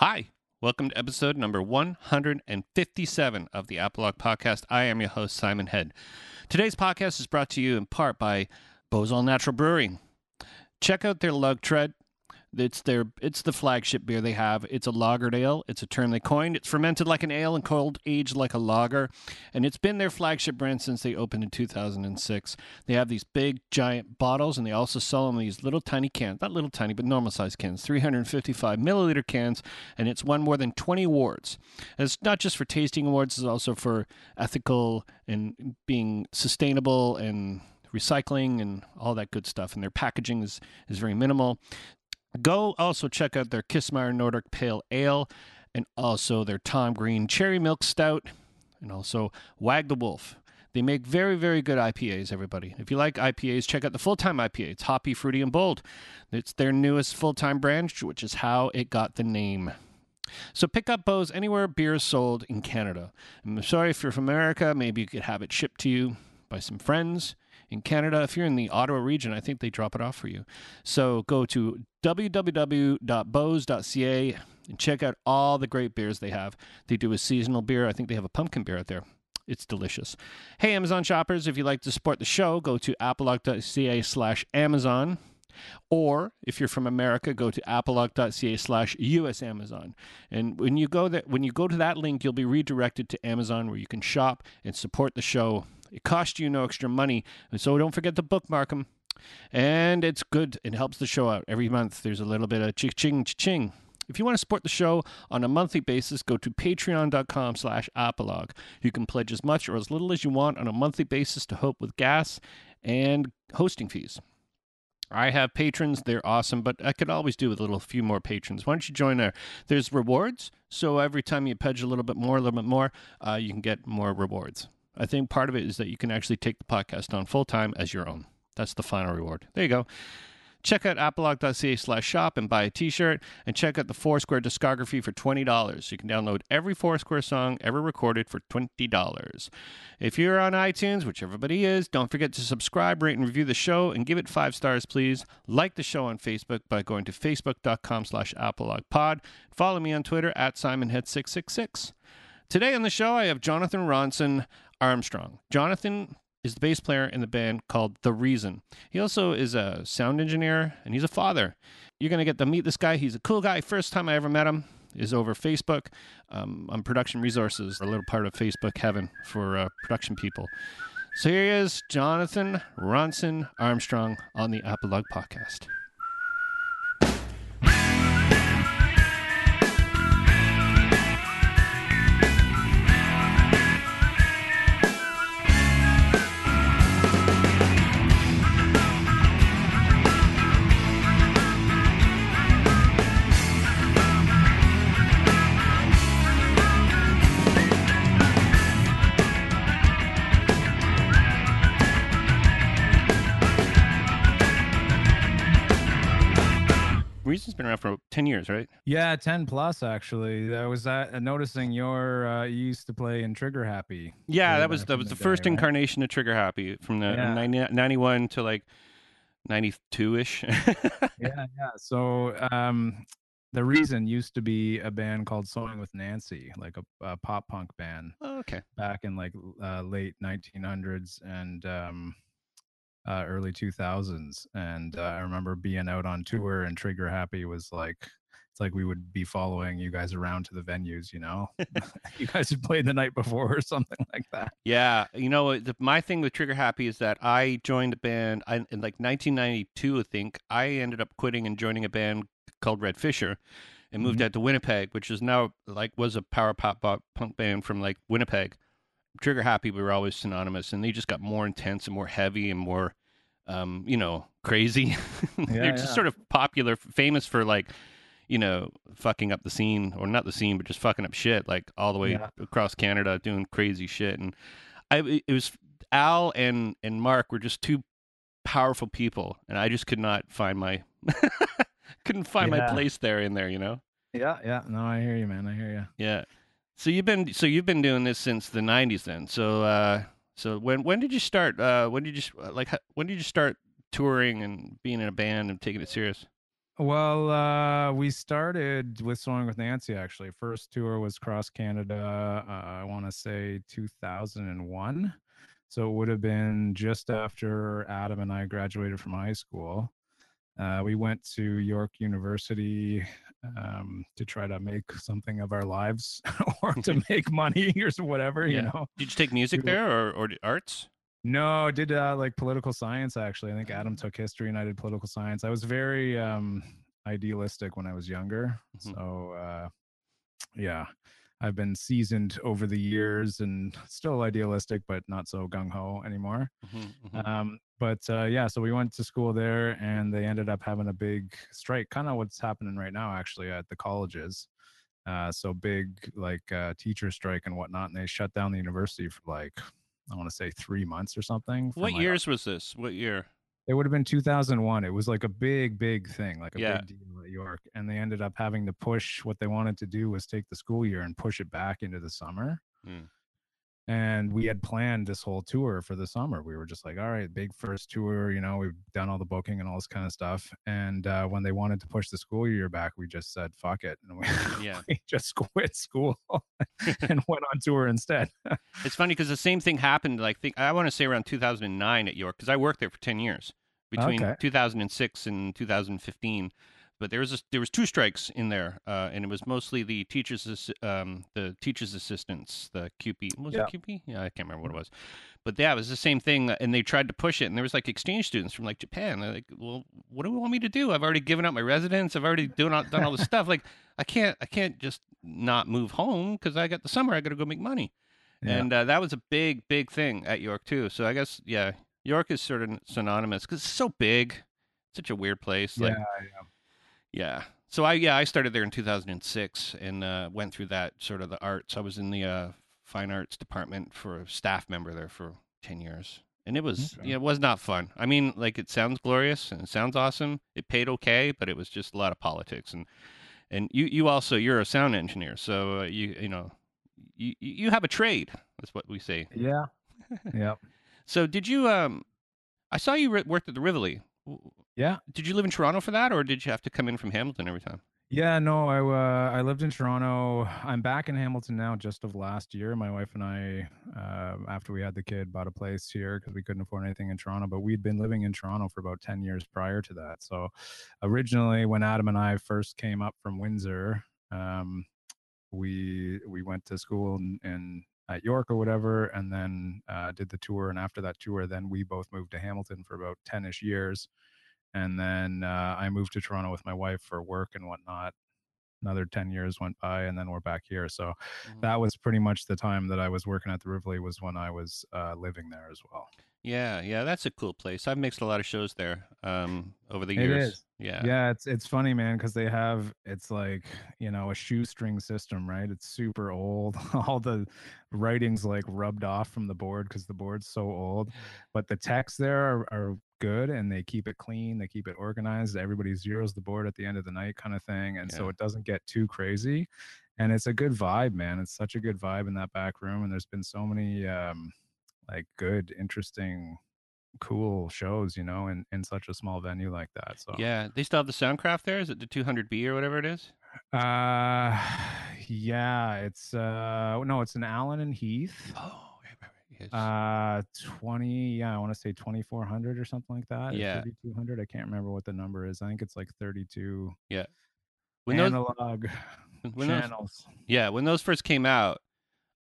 Hi, welcome to episode number 157 of the Apologue Podcast. I am your host, Simon Head. Today's podcast is brought to you in part by Beau's All Natural Brewing. Check out their Lug Tread. It's their it's the flagship beer they have. It's a lagered ale. It's a term they coined. It's fermented like an ale and cold aged like a lager, and it's been their flagship brand since they opened in 2006. They have these big giant bottles, and they also sell them these little tiny cans, not little tiny, but normal sized cans, 355 milliliter cans, and it's won more than 20 awards. And it's not just for tasting awards; it's also for ethical and being sustainable and recycling and all that good stuff. And their packaging is is very minimal. Go also check out their Kissmeyer Nordic Pale Ale and also their Tom Green Cherry Milk Stout and also Wag the Wolf. They make very, very good IPAs, everybody. If you like IPAs, check out the full time IPA. It's hoppy, fruity, and bold. It's their newest full time brand, which is how it got the name. So pick up Beau's anywhere beer is sold in Canada. I'm sorry if you're from America, maybe you could have it shipped to you by some friends in Canada. If you're in the Ottawa region, I think they drop it off for you. So go to www.beaus.ca and check out all the great beers they have. They do a seasonal beer. I think they have a pumpkin beer out there. It's delicious. Hey, Amazon shoppers, if you'd like to support the show, go to apologue.ca slash Amazon. Or if you're from America, go to apologue.ca slash US Amazon. And when you go that when you go to that link, you'll be redirected to Amazon where you can shop and support the show. It costs you no extra money. So don't forget to bookmark them. And it's good. It helps the show out. Every month there's a little bit of ching ching. If you want to support the show on a monthly basis, go to patreon.com slash apologue. You can pledge as much or as little as you want on a monthly basis to help with gas and hosting fees. I have patrons. They're awesome, but I could always do with a little few more patrons. Why don't you join there? There's rewards. So every time you pledge a little bit more, a little bit more, uh, you can get more rewards. I think part of it is that you can actually take the podcast on full time as your own. That's the final reward. There you go. Check out apologue.ca slash shop and buy a t-shirt and check out the Foursquare discography for $20. You can download every Foursquare song ever recorded for $20. If you're on iTunes, which everybody is, don't forget to subscribe, rate, and review the show and give it five stars, please. Like the show on Facebook by going to facebook.com slash apologuepod. Follow me on Twitter at simonhead666. Today on the show, I have Jonathan Ronson Armstrong. Jonathan is the bass player in the band called The Reason. He also is a sound engineer and he's a father. You're going to get to meet this guy. He's a cool guy. First time I ever met him is over Facebook um, on Production Resources, a little part of Facebook heaven for uh, production people. So here he is, Jonathan Ronson Armstrong on the Apologue Podcast. Around for 10 years, right? Yeah, 10 plus actually. I was uh, noticing your uh, you used to play in Trigger Happy. Yeah, that was that was the the first day, right? incarnation of Trigger Happy from the Yeah. 90, 91 to like 92ish. Yeah, yeah. So um the reason used to be a band called Sewing with Nancy, like a, a pop punk band oh, okay. back in like uh, late 1900s and um uh, early 2000s and uh, i remember being out on tour and trigger happy was like it's like we would be following you guys around to the venues you know you guys had played the night before or something like that Yeah, you know the, my thing with Trigger Happy is that I joined a band I, in like 1992. I think I ended up quitting and joining a band called Red Fisher, and moved Mhm. out to Winnipeg, which is now like was a power pop punk band from like Winnipeg. Trigger Happy we were always synonymous, and they just got more intense and more heavy and more, um, you know, crazy. They're just yeah. sort of popular, famous for like, you know, fucking up the scene or not the scene, but just fucking up shit like all the way Yeah. across Canada, doing crazy shit. And I, it was Al and and Mark were just two powerful people, and I just could not find my, couldn't find my place there in there. You know. yeah yeah no i hear you man i hear you Yeah. So you've been so you've been doing this since the '90s then. So uh, so when when did you start? Uh, when did you like when did you start touring and being in a band and taking it serious? Well, uh, we started with Sewing with Nancy. Actually, first tour was cross Canada. Uh, I want to say 2001. So it would have been just after Adam and I graduated from high school. Uh, we went to York University um, to try to make something of our lives or to make money or whatever, you know. Did you take music there or, or arts? No, I did uh, like political science actually. I think Adam took history and I did political science. I was very um, idealistic when I was younger. Mhm. So uh, yeah, I've been seasoned over the years and still idealistic, but not so gung ho anymore. Mhm, mhm. Um, but uh, yeah, so we went to school there, and they ended up having a big strike, kind of what's happening right now, actually, at the colleges. Uh, so big, like uh, teacher strike and whatnot, and they shut down the university for like I want to say three months or something. what like, years was this? What year? It would have been 2001. It was like a big, big thing, like a Yeah. big deal at York, and they ended up having to push. What they wanted to do was take the school year and push it back into the summer Hmm. And we had planned this whole tour for the summer we were just like all right big first tour you know we've done all the booking and all this kind of stuff and uh, when they wanted to push the school year back we just said fuck it and we, Yeah. we just quit school and went on tour instead It's funny because the same thing happened. Like, think I want to say around 2009 at York because I worked there for 10 years between Okay. 2006 and 2015. But there was a, there was two strikes in there, uh, and it was mostly the teachers um, the teachers assistants, the CUPE. Was Yeah. it CUPE? Yeah, I can't remember what it was. But yeah, it was the same thing, and they tried to push it, and there was like exchange students from like Japan. They're like, "Well, what do we want me to do? I've already given up my residence. I've already done all, done all this stuff. Like, I can't I can't just not move home because I got the summer. I got to go make money." Yeah. and uh, that was a big, big thing at York too. So I guess yeah, York is sort of synonymous because it's so big, such a weird place. Like yeah, yeah. So I yeah I started there in 2006 and uh, went through that sort of the arts. I was in the uh, fine arts department for a staff member there for 10 years. And it was Okay. yeah, it was not fun. I mean, like it sounds glorious and it sounds awesome. It paid okay, but it was just a lot of politics and and you you also you're a sound engineer, so uh, you you know you you have a trade. That's what we say. yeah yeah So did you? Um, I saw you ri- worked at the Rivoli. Yeah Did you live in Toronto for that, or did you have to come in from Hamilton every time? Yeah, no, I uh, I lived in Toronto. I'm back in Hamilton now, just of last year. My wife and I, uh, after we had the kid, bought a place here because we couldn't afford anything in Toronto. But we'd been living in Toronto for about ten years prior to that. So, originally, when Adam and I first came up from Windsor, um, we we went to school in, in at York or whatever, and then uh, did the tour. And after that tour, then we both moved to Hamilton for about ten ish years and then uh, I moved to Toronto with my wife for work and whatnot. Another ten years went by, and then we're back here. So that was pretty much the time that I was working at the Rivoli was when I was uh, living there as well. Yeah, yeah, that's a cool place. I've mixed a lot of shows there um, over the years. is. Yeah. Yeah, it's it's funny, man, because they have it's like you know a shoestring system, right? It's super old. All the writing's like rubbed off from the board because the board's so old. But the techs there are, are good and they keep it clean, they keep it organized. Everybody zeroes the board at the end of the night, kind of thing, and so it doesn't get too crazy. And it's a good vibe, man. It's such a good vibe in that back room, and there's been so many um, like good, interesting cool shows, you know, in, in such a small venue like that. So Yeah, they still have the Soundcraft there. Is it the 200B or whatever it is? Uh yeah, it's uh no, it's an Allen and Heath. Oh. Yes. Uh 20, yeah, I want to say 2400 or something like that. Yeah. 3200. I can't remember what the number is. I think it's like 32 Yeah, when those, analog when those, channels. yeah, when those first came out,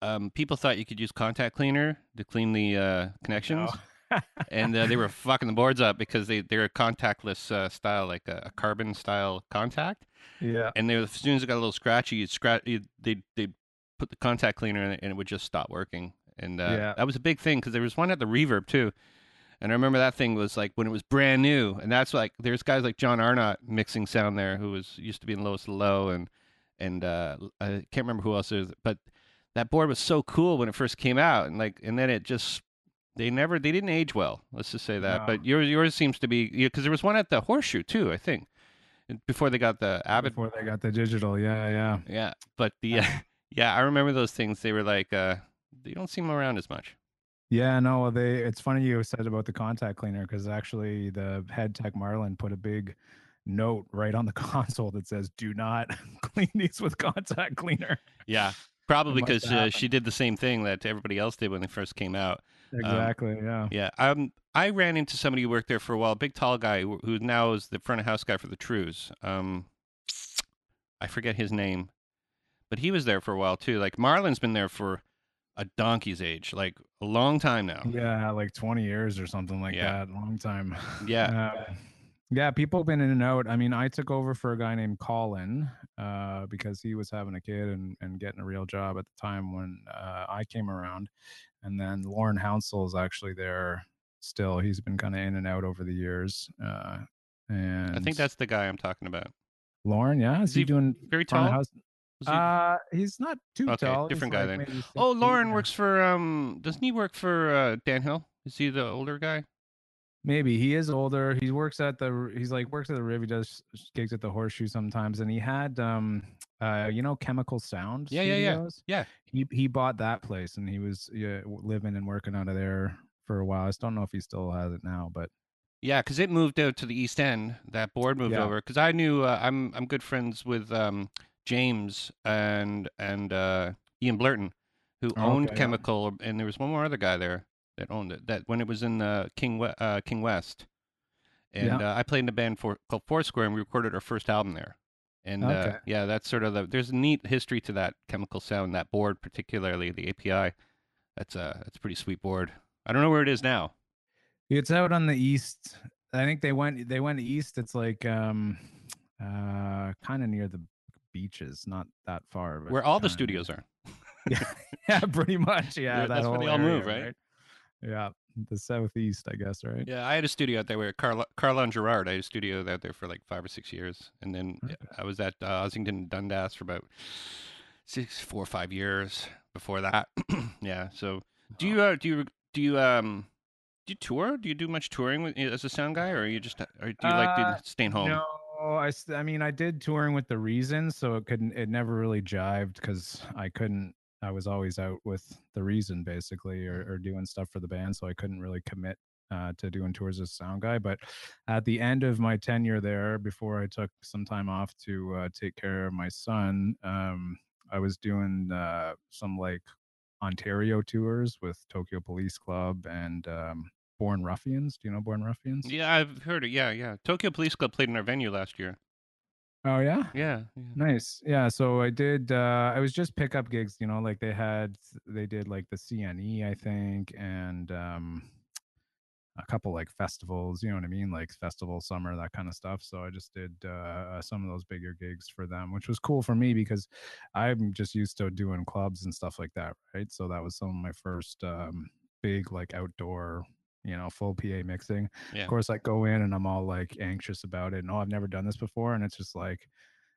um, people thought you could use contact cleaner to clean the uh, connections. No. and uh, they were fucking the boards up because they they're a contactless uh, style, like a, a carbon style contact. yeah. And they were, as soon as it got a little scratchy, you'd scratch, you'd, they'd they'd put the contact cleaner in it, and it would just stop working. And uh, Yeah. that was a big thing because there was one at the Reverb too. And I remember that thing was like when it was brand new, and that's like there's guys like John Arnott mixing sound there, who was used to be in Lowest Low, and and uh, I can't remember who else is, but that board was so cool when it first came out, and like and then it just they never they didn't age well. Let's just say that. No. But yours yours seems to be because there was one at the Horseshoe too, I think, before they got the Abbott. Before they got the digital. Yeah, yeah. Yeah, but the yeah, I remember those things. They were like uh, they don't seem around as much. Yeah, no, they. It's funny you said about the contact cleaner because actually the head tech Marlin put a big note right on the console that says "Do not clean these with contact cleaner." Yeah, probably because uh, she did the same thing that everybody else did when they first came out. Exactly. yeah. Yeah, um, I ran into somebody who worked there for a while, a big tall guy who, now is the front of house guy for the Trews. Um, I forget his name, but he was there for a while too. Like Marlon's been there for a donkey's age, like a long time now. Yeah, like 20 years or something like Yeah. that. Long time. Yeah. Um, yeah, people have been in and out. I mean, I took over for a guy named Colin uh, because he was having a kid and, and getting a real job at the time when uh, I came around. And then Lauren Hounsel is actually there still. He's been kind of in and out over the years. Uh, and I think that's the guy I'm talking about. Lauren. Yeah, is Is he, he doing Very tall. house? He- Uh, he's not too Okay, tall. He's different guy like then. oh, Lauren works for um. Doesn't he work for uh, Dan Hill? Is he the older guy? Maybe he is older. He works at the. He's like works at the Riv. He does gigs at the Horseshoe sometimes, and he had um, uh, you know, Chemical Sound. Yeah, yeah, yeah. Yeah. He he bought that place, and he was yeah, living and working out of there for a while. I don't know if he still has it now, but Yeah, because it moved out to the East End. That board moved Yeah. over. Because I knew uh, I'm I'm good friends with um, James and and uh, Ian Blurton, who Oh, owned okay, yeah. Chemical, and there was one more other guy there that owned it. That when it was in uh, King uh, King West, and uh, I played in a band for called Foursquare, and we recorded our first album there. And uh, yeah, that's sort of the. There's a neat history to that Chemical Sound, that board, particularly the API. That's a that's a pretty sweet board. I don't know where it is now. it's out on the east. I think they went they went east. It's like um, uh, kind of near the beaches, not that far. Where all the near- studios are. yeah, yeah, pretty much. Yeah, Yeah, that that's where they all move, area, right? Yeah, the southeast, I guess, right? Yeah, I had a studio out there where Carl Carlon Gerard. I had a studio out there for like five or six years, and then Okay. I was at uh, Ossington and Dundas for about six, four or five years before that. yeah. So, do you uh, do you do you um do you tour? Do you do much touring with, as a sound guy, or are you just or do you like Uh, to staying home? No, I, I mean, I did touring with the Reason, so it couldn't, it never really jived because I couldn't, I was always out with the Reason basically, or, or doing stuff for the band, so I couldn't really commit uh, to doing tours as a sound guy. But at the end of my tenure there, before I took some time off to uh, take care of my son, um, I was doing uh, some like Ontario tours with Tokyo Police Club and um, Born Ruffians. Do you know Born Ruffians? Yeah, I've heard it. Yeah, yeah. Tokyo Police Club played in our venue last year. Oh yeah. Yeah. yeah. Nice. Yeah. So I did, uh, I was just pickup gigs, you know, like they had, they did like the CNE, I think, and um, a couple like festivals, you know what I mean? Like festival summer, that kind of stuff. So I just did uh, some of those bigger gigs for them, which was cool for me because I'm just used to doing clubs and stuff like that. Right. So that was some of my first um, big like outdoor, you know, full PA mixing. Yeah. Of course, I go in and I'm all like anxious about it. And oh, I've never done this before. And it's just like,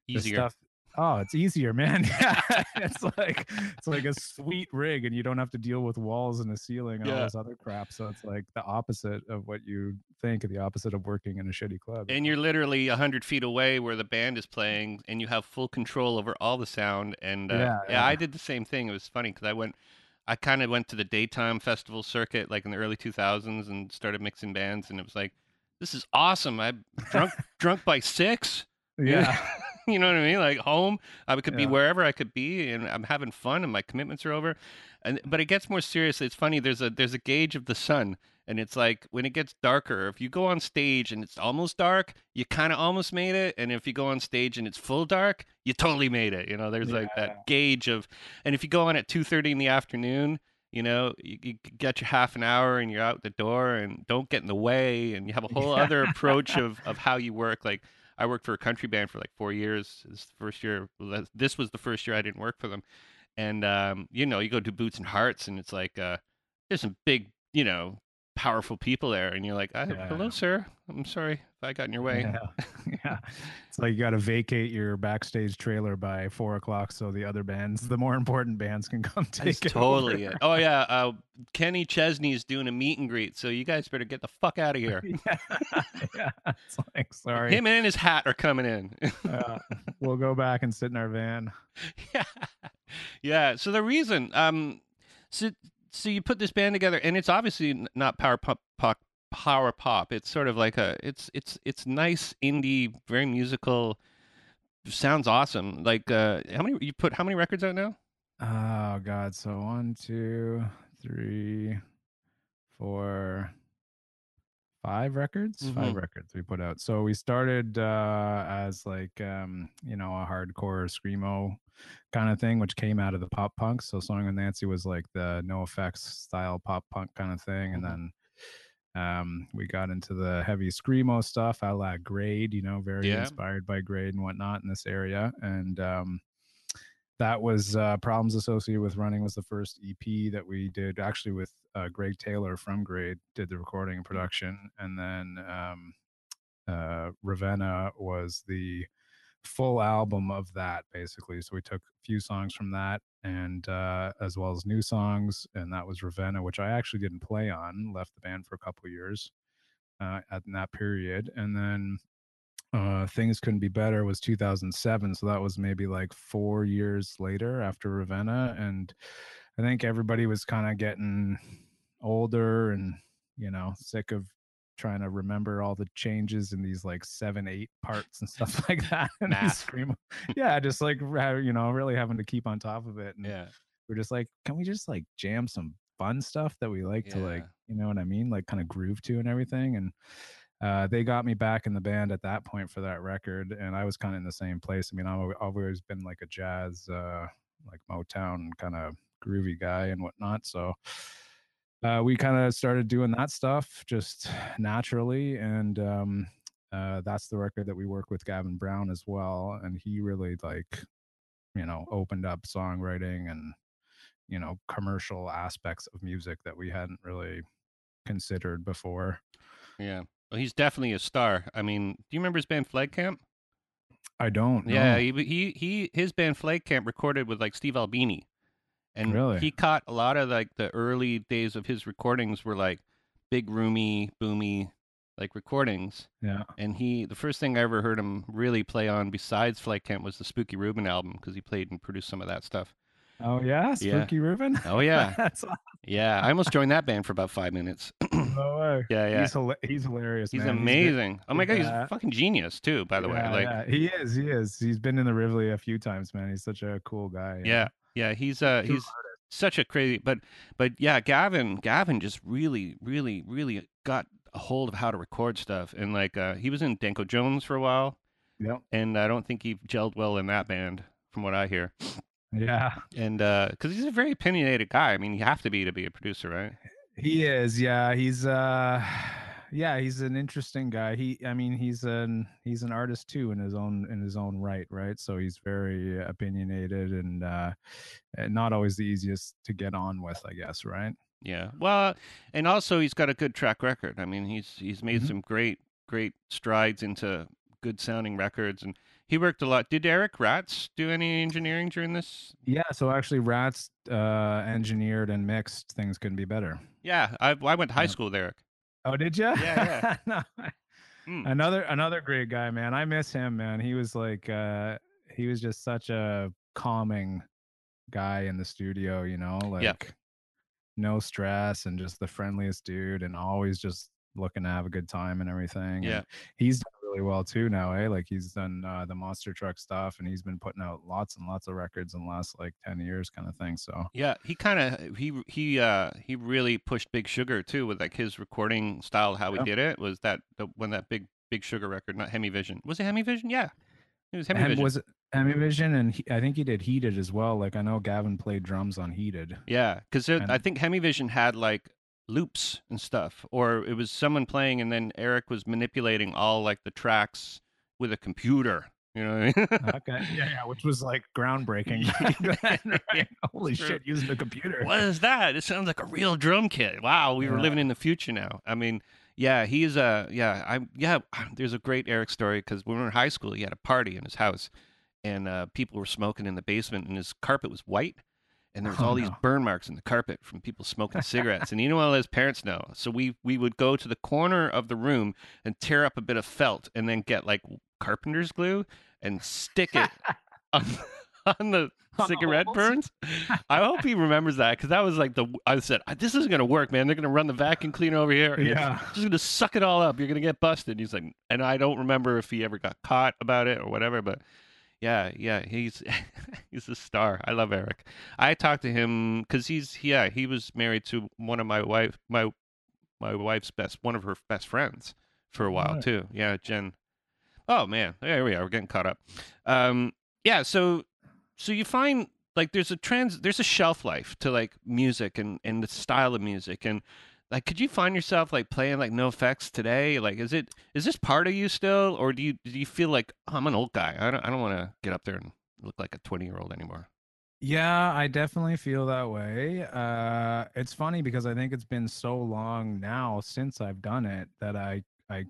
Easier. stuff oh it's easier man yeah it's like it's like a sweet rig and you don't have to deal with walls and a ceiling and all this other crap so it's like the opposite of what you think the opposite of working in a shitty club And you're literally a hundred feet away where the band is playing, and you have full control over all the sound. And uh, Yeah, yeah, I did the same thing. It was funny because I went, I kind of went to the daytime festival circuit like in the early 2000s and started mixing bands, and it was like, this is awesome. I'm drunk, drunk by six. yeah you know what I mean? Like home, I could be wherever I could be, and I'm having fun, and my commitments are over. And but it gets more serious. It's funny. There's a there's a gauge of the sun, and it's like when it gets darker. If you go on stage and it's almost dark, you kind of almost made it. And if you go on stage and it's full dark, you totally made it. You know, there's like that gauge of. And if you go on at two thirty in the afternoon. You know, you, you get your half an hour and you're out the door, and don't get in the way, and you have a whole Yeah. other approach of of how you work. Like I worked for a country band for like four years. This the first year. This was the first year I didn't work for them, and um, you know, you go to Boots and Hearts, and it's like uh, there's some big, you know, powerful people there, and you're like, I, Yeah. "Hello, sir. I'm sorry if I got in your way." yeah yeah it's like you got to vacate your backstage trailer by four o'clock so the other bands the more important bands can come take That's it totally over. it. Oh yeah, uh, Kenny Chesney's doing a meet and greet, so you guys better get the fuck out of here. yeah, yeah. It's like sorry Him and his hat are coming in. Uh, we'll go back and sit in our van yeah yeah so the reason um so so you put this band together and it's obviously not power pop pop power pop. It's sort of like a it's it's it's nice indie, very musical. Sounds awesome. Like uh how many you put how many records out now? Oh God! So one, two, three, four, five records. Five Mhm. records we put out. So we started uh, as like um, you know a hardcore screamo kind of thing, which came out of the pop punk. So Song with Nancy was like the NOFX style pop punk kind of thing, and Mhm. then um, we got into the heavy screamo stuff, a la Grade. You know, very Yeah. inspired by Grade and whatnot in this area, and um, that was uh, problems associated with running was the first ep that we did actually with uh, greg taylor from grade did the recording and production and then um, uh, ravenna was the full album of that basically. So we took a few songs from that and uh, as well as new songs and that was ravenna which i actually didn't play on left the band for a couple of years uh, at in that period. And then uh, things couldn't be better was 2007 so that was maybe like four years later after ravenna and i think everybody was kind of getting older and you know sick of trying to remember all the changes in these like seven eight parts and stuff like that and Math. screamo- yeah just like you know really having to keep on top of it and Yeah. we're just like can we just like jam some fun stuff that we like to like you know what i mean like kind of groove to and everything and uh, they got me back in the band at that point for that record and i was kind of in the same place i mean i've i've always been like a jazz uh like motown kind of groovy guy and whatnot so uh, we kind of started doing that stuff just naturally and um uh, that's the record that we work with Gavin Brown as well, and he really like, you know, opened up songwriting and you know commercial aspects of music that we hadn't really considered before. Yeah. Well, he's definitely a star. I mean, do you remember his band Flag Camp? I don't. Yeah, know. he, he he his band Flag Camp recorded with like Steve Albini, and Really? he caught a lot of like the early days of his recordings were like big roomy, boomy, like recordings. yeah. And he the first thing I ever heard him really play on besides Flight Camp was the Spookey Ruben album because he played and produced some of that stuff. Oh yeah, Yeah. Spookey Ruben. Oh yeah, awesome. yeah. I almost joined that band for about five minutes. No way. yeah, yeah. He's, hila- he's hilarious. He's man. been- amazing. oh my god, he's a fucking genius too. By the way, like yeah. he is. He is. He's been in the Rivoli a few times, man. He's such a cool guy. Yeah? Yeah, he's uh he's such a crazy but but yeah, Gavin Gavin just really really really got a hold of how to record stuff and like uh he was in Danko Jones for a while Yep. and I don't think he gelled well in that band from what I hear. Yeah. And uh cuz he's a very opinionated guy. I mean, you have to be to be a producer, right? He is. Yeah. He's uh yeah, he's an interesting guy. He I mean, he's an he's an artist too in his own in his own right, right? So he's very opinionated and uh and not always the easiest to get on with, I guess, right? Yeah. Well, and also he's got a good track record. I mean, he's he's made Mhm. some great great strides into good sounding records and he worked a lot. Did Eric Ratz do any engineering during this? Yeah, so actually Ratz uh engineered and mixed things couldn't be better. Yeah, I I went to high Yeah. school with Eric. Oh, did you? Yeah, no. Hmm. Another another great guy, man. I miss him, man. He was like uh he was just such a calming guy in the studio, you know, like Yeah. no stress and just the friendliest dude and always just looking to have a good time and everything. Yeah. And he's really well too now, eh? Like he's done uh, the monster truck stuff and he's been putting out lots and lots of records in the last like 10 years kind of thing. So Yeah, he kind of he he uh he really pushed Big Sugar too with like his recording style. How Yeah. he did it was that the when that big Big Sugar record, not Hemi Vision. Was it Hemi Vision? Yeah, it was Hemi Hem- Vision. was it Hemi Vision and he, I think he did Heated as well. Like I know Gavin played drums on Heated. Yeah, because I think Hemi Vision had like loops and stuff, or it was someone playing, and then Eric was manipulating all like the tracks with a computer. You know what I mean? okay. Yeah, yeah, which was like groundbreaking. then, right? Holy True. shit, using a computer. what is that? It sounds like a real drum kit. Wow, we were living in the future now. I mean, yeah, he's a yeah, I yeah. There's a great Eric story because when we were in high school, he had a party in his house, and uh, people were smoking in the basement, and his carpet was white, and there was Oh, all these burn marks in the carpet from people smoking cigarettes. and you know what his parents know, so we we would go to the corner of the room and tear up a bit of felt, and then get like carpenter's glue and stick it on, on the On cigarette burns. I hope he remembers that because that was like the. I said ah, this isn't gonna work, man. They're gonna run the vacuum cleaner over here. Yeah. just gonna suck it all up. You're gonna get busted. He's like, and I don't remember if he ever got caught about it or whatever, but. Yeah, yeah, he's he's a star. I love Eric. I talked to him because he's yeah he was married to one of my wife my my wife's best one of her best friends for a while Right. too. Yeah, Jen. Oh man, there we are. We're getting caught up. Um, yeah, so so you find like there's a trans there's a shelf life to like music and and the style of music and like could you find yourself like playing like NOFX today like is it is this part of you still or do you do you feel like oh, i'm an old guy i don't i don't want to get up there and look like a 20 year old anymore Yeah, I definitely feel that way. Uh, it's funny because I think it's been so long now since I've done it that I I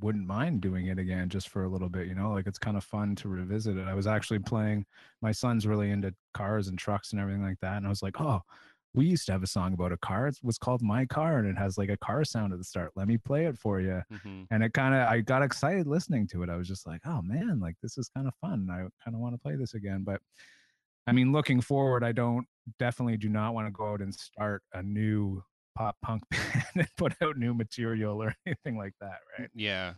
wouldn't mind doing it again just for a little bit. You know, like it's kind of fun to revisit it. I was actually playing. My son's really into cars and trucks and everything like that, and I was like, oh. We used to have a song about a car. It was called My Car, and it has like a car sound at the start. Let me play it for you mm-hmm. and it kind of i got excited listening to it i was just like oh man like this is kind of fun i kind of want to play this again but i mean looking forward i don't definitely do not want to go out and start a new pop punk band and put out new material or anything like that right Yeah.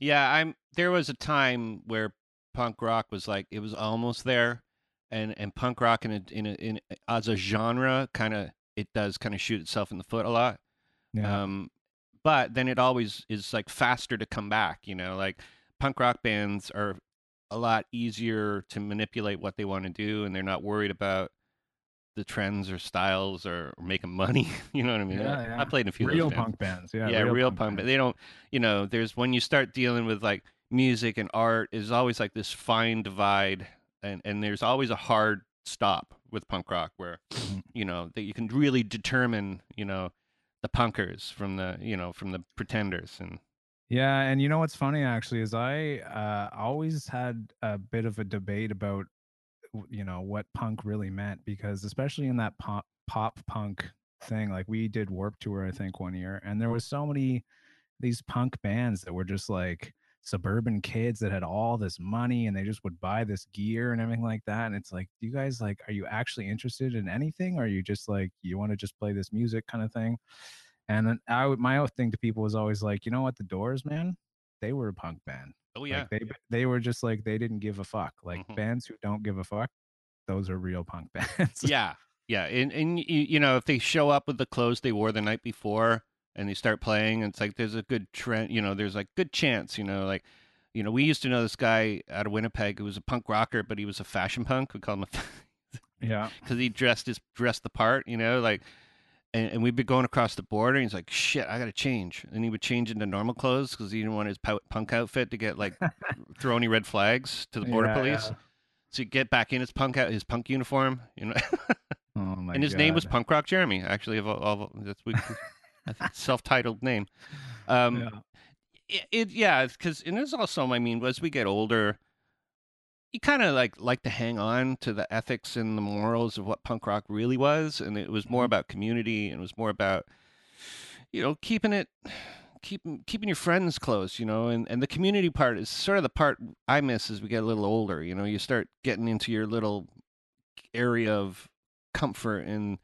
Yeah, I'm there was a time where punk rock was like it was almost there and and punk rock in a, in a, in as a genre kind of it does kind of shoot itself in the foot a lot. yeah Um but then it always is like faster to come back, you know, like punk rock bands are a lot easier to manipulate what they want to do and they're not worried about the trends or styles or, or making money. you know what I mean? Yeah, I, yeah. I played in a few real those bands punk bands yeah yeah, real, punk. But bands. they don't, you know, there's when you start dealing with like music and art, is always like this fine divide, and and there's always a hard stop with punk rock where, Mhm. you know, that you can really determine, you know, the punkers from the, you know, from the pretenders, and Yeah, and you know what's funny actually is I uh, always had a bit of a debate about you know what punk really meant because especially in that pop pop punk thing, like we did Warp Tour I think one year, and there was so many these punk bands that were just like suburban kids that had all this money and they just would buy this gear and everything like that and it's like do you guys like are you actually interested in anything or are you just like you want to just play this music kind of thing and then I would my own thing to people was always like, you know what, the Doors, man, they were a punk band. oh yeah, Like they they were just like they didn't give a fuck. Like Mhm. bands who don't give a fuck, those are real punk bands. yeah, yeah, and and you know if they show up with the clothes they wore the night before and they start playing, and it's like there's a good trend, you know, there's like good chance, you know, like. You know, we used to know this guy out of Winnipeg who was a punk rocker, but he was a fashion punk. We call him a yeah. because he dressed his dressed the part, you know, like. And, and we'd be going across the border, and he's like, "Shit, I gotta change." And he would change into normal clothes because he didn't want his punk outfit to get like throw any red flags to the border Yeah, police. yeah. So he'd get back in his punk out, his punk uniform, you know. Oh my and his name was Punk Rock Jeremy, actually. Of all, all that's we, self-titled name. Um, Yeah. it, it yeah because and there's also i mean as we get older you kind of like like to hang on to the ethics and the morals of what punk rock really was and it was more Mhm. about community and it was more about you know keeping it keeping keeping your friends close you know and and the community part is sort of the part i miss as we get a little older you know you start getting into your little area of comfort and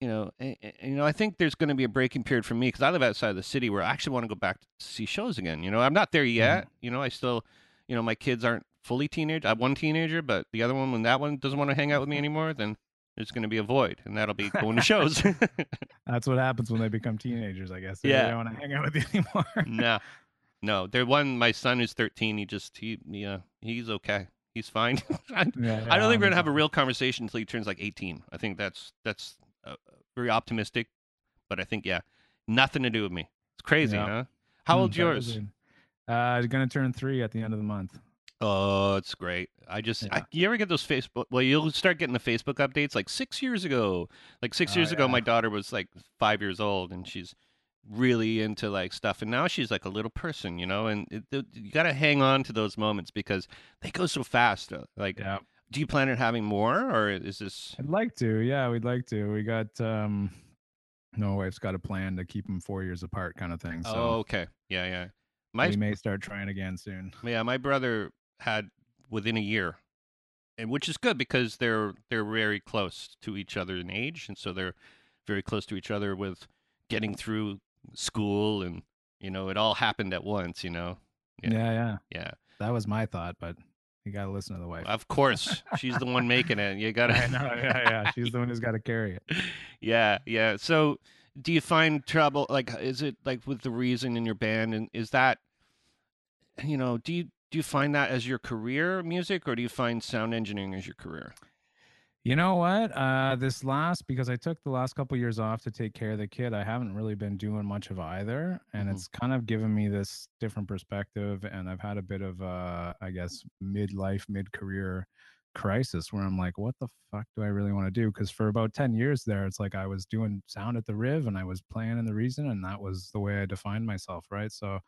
you know, and, you know, I think there's going to be a breaking period for me because I live outside of the city where I actually want to go back to see shows again. You know, I'm not there mm-hmm. yet. You know, I still, you know, my kids aren't fully teenage. I have one teenager, but the other one, when that one doesn't want to hang out with me mm-hmm. anymore, then there's going to be a void, and that'll be going to shows. That's what happens when they become teenagers, I guess. They Yeah. don't want to hang out with you anymore. no, no. There one. My son is 13. He just he yeah uh, he's okay. He's fine. I, Yeah, I don't think we're gonna have a real conversation until he turns like 18. I think that's that's uh, very optimistic, but I think yeah, nothing to do with me. It's crazy, Yeah. huh? How Mm, old's yours? Uh, gonna turn three at the end of the month. Oh, it's great. I just, I, you ever get those Facebook? Well, you'll start getting the Facebook updates like six years ago. Like six Oh, years ago, yeah. my daughter was like five years old, and she's really into like stuff, and now she's like a little person, you know. And it, it- you got to hang on to those moments because they go so fast. uh, Like, Yeah. Do you plan on having more, or is this? I'd like to. Yeah, we'd like to. We got um no wife's got a plan to keep them four years apart kind of thing. So oh, okay, yeah, yeah. My we may start trying again soon. yeah, my brother had within a year. and which is good because they're they're very close to each other in age, and so they're very close to each other with getting through school, and you know, it all happened at once. You know, Yeah, Yeah. yeah. yeah. That was my thought, but you got to listen to the wife. Of course, she's the one making it. You gotta. know, yeah, yeah. She's the one who's got to carry it. yeah, yeah. So, do you find trouble? Like, is it like with the reason in your band, and is that, you know, do you do you find that as your career music, or do you find sound engineering as your career? You know what? Uh, this last because I took the last couple years off to take care of the kid. I haven't really been doing much of either, and Mhm. it's kind of given me this different perspective. And I've had a bit of, uh, I guess, midlife, mid-career crisis where I'm like, what the fuck do I really want to do? Because for about ten years there, it's like I was doing sound at the Riv and I was playing in the Reason, and that was the way I defined myself, right? So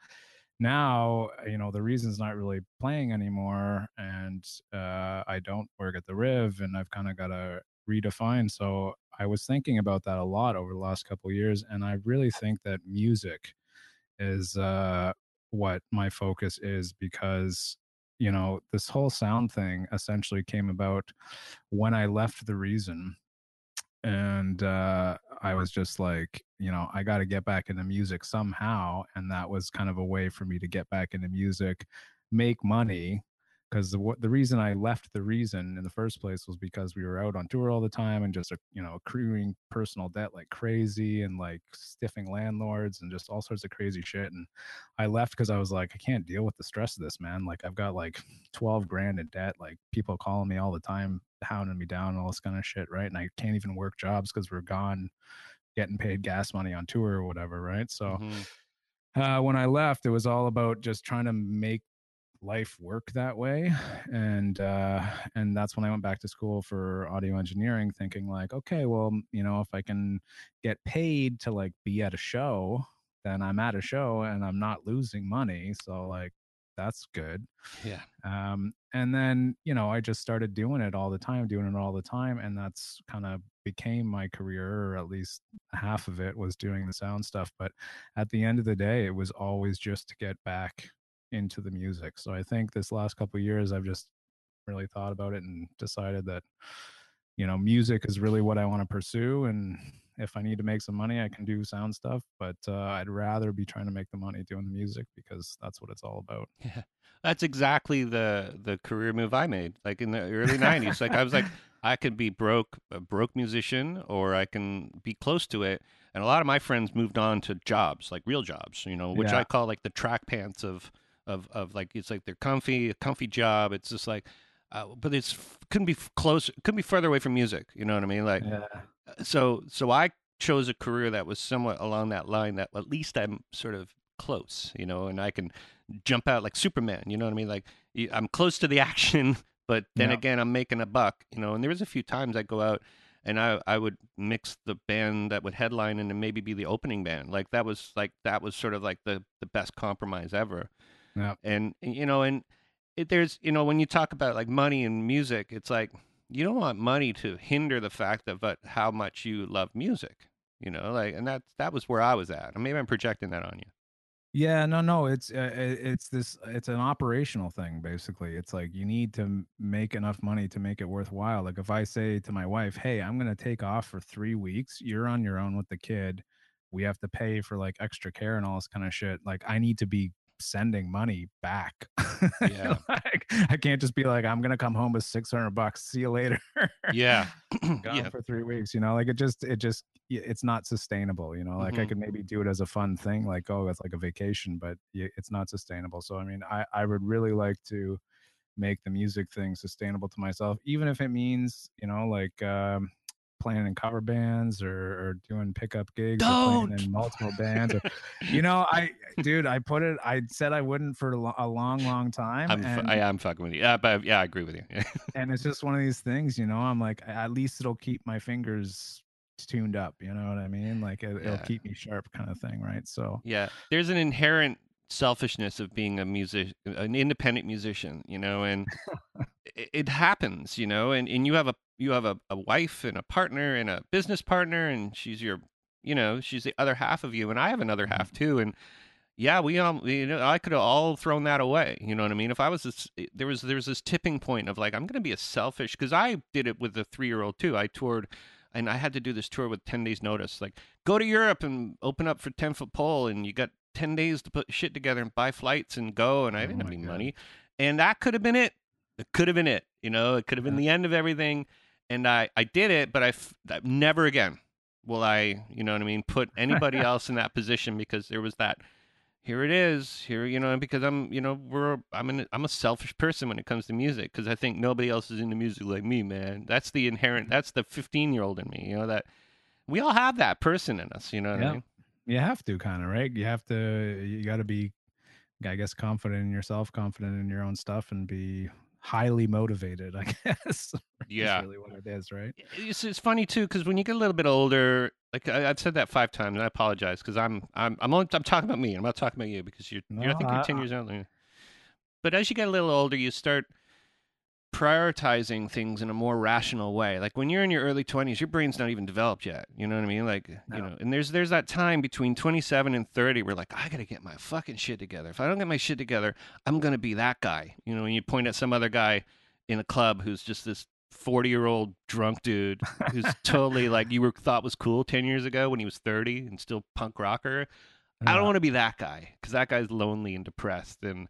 now you know the reason's not really playing anymore and uh, i don't work at the riv and i've kind of got to redefine so i was thinking about that a lot over the last couple years and i really think that music is uh, what my focus is because you know this whole sound thing essentially came about when i left the reason and uh, I was just like, you know, I got to get back into music somehow, and that was kind of a way for me to get back into music, make money. Because the the reason I left the reason in the first place was because we were out on tour all the time and just uh, you know accruing personal debt like crazy and like stiffing landlords and just all sorts of crazy shit. And I left because I was like, I can't deal with the stress of this, man. Like I've got like twelve grand in debt. Like people calling me all the time, hounding me down, all this kind of shit, right? And I can't even work jobs because we're gone getting paid gas money on tour or whatever, right? So Mhm. uh, when I left, it was all about just trying to make life work that way, and uh, and that's when I went back to school for audio engineering, thinking like, okay, well, you know, if I can get paid to like be at a show, then I'm at a show and I'm not losing money, so like that's good Yeah. um, and then you know i just started doing it all the time doing it all the time and that's kind of became my career or at least half of it was doing the sound stuff but at the end of the day it was always just to get back into the music so i think this last couple of years i've just really thought about it and decided that you know music is really what i want to pursue and if i need to make some money i can do sound stuff but uh, i'd rather be trying to make the money doing the music because that's what it's all about Yeah. That's exactly the the career move I made. Like in the early '90s, like I was like, I could be broke, a broke musician, or I can be close to it. And a lot of my friends moved on to jobs, like real jobs, you know, which Yeah. I call like the track pants of of of like it's like they're comfy, a comfy job. It's just like, uh, but it's couldn't be f- close, couldn't be further away from music. You know what I mean? Like, yeah so so I chose a career that was somewhat along that line that at least I'm sort of close, you know, and I can jump out like Superman, you know what I mean? Like I'm close to the action, but then Yeah. again I'm making a buck, you know. And there was a few times I go out and I I would mix the band that would headline and then maybe be the opening band. Like that was like that was sort of like the the best compromise ever. Yeah. And you know, and it, there's you know when you talk about like money and music, it's like you don't want money to hinder the fact of but how much you love music. You know, like and that that was where I was at. Maybe I'm projecting that on you. Yeah, no, no, it's uh, it's this it's an operational thing basically. It's like you need to make enough money to make it worthwhile. Like if I say to my wife, "Hey, I'm going to take off for 3 weeks. You're on your own with the kid. We have to pay for like extra care and all this kind of shit." Like I need to be sending money back. Yeah. like, I can't just be like, "I'm going to come home with 600 bucks. See you later." Yeah. gone yeah. for three weeks you know like it just it just it's not sustainable you know like i Mhm. could maybe do it as a fun thing like oh it's like a vacation but it's not sustainable so i mean i i would really like to make the music thing sustainable to myself even if it means you know like um playing in cover bands or, or doing pickup gigs or playing in multiple bands or you know i dude i put it i said i wouldn't for a lo- long long time I'm and I am fucking with you. Yeah, but yeah, I agree with you. and it's just one of these things you know i'm like at least it'll keep my fingers tuned up you know what i mean like it, it'll keep me sharp kind of thing right so Yeah, there's an inherent selfishness of being a music, an independent musician, you know, and it, it happens, you know, and, and you have a you have a, a wife and a partner and a business partner, and she's your, you know, she's the other half of you, and I have another half too, and yeah, we um, you know, I could have all thrown that away. You know what I mean? If I was this, there was there was this tipping point of like, I'm gonna be a selfish because I did it with a three year old too. I toured, and I had to do this tour with ten days notice. Like, go to Europe and open up for ten foot pole, and you got ten days to put shit together and buy flights and go. And I Oh didn't have any God. money, and that could have been it. It could have been it. You know, it could have been the end of everything. And I I did it, but I f- never again will I. You know what I mean? Put anybody else in that position because there was that here it is here you know because i'm you know we're i'm an i'm a selfish person when it comes to music because i think nobody else is into music like me man that's the inherent that's the 15 year old in me you know that we all have that person in us you know what Yeah. i mean You have to kind of right. You have to. You got to be, I guess, confident in yourself, confident in your own stuff, and be highly motivated. I guess. yeah really what it is, right? it's, it's funny too because when you get a little bit older like I, i've said that five times and i apologize because i'm i'm i'm only i'm talking about me i'm not talking about you because you're, you're i think you're 10 I- years older but as you get a little older you start prioritizing things in a more rational way. Like when you're in your early 20s your brain's not even developed yet. You know what i mean? Like you know and there's there's that time between 27 and 30 where like i gotta get my fucking shit together. If i don't get my shit together i'm gonna be that guy. You know when you point at some other guy in a club who's just this 40 year old drunk dude who's totally like you were thought was cool 10 years ago when he was 30 and still punk rocker I don't want to be that guy because that guy's lonely and depressed, and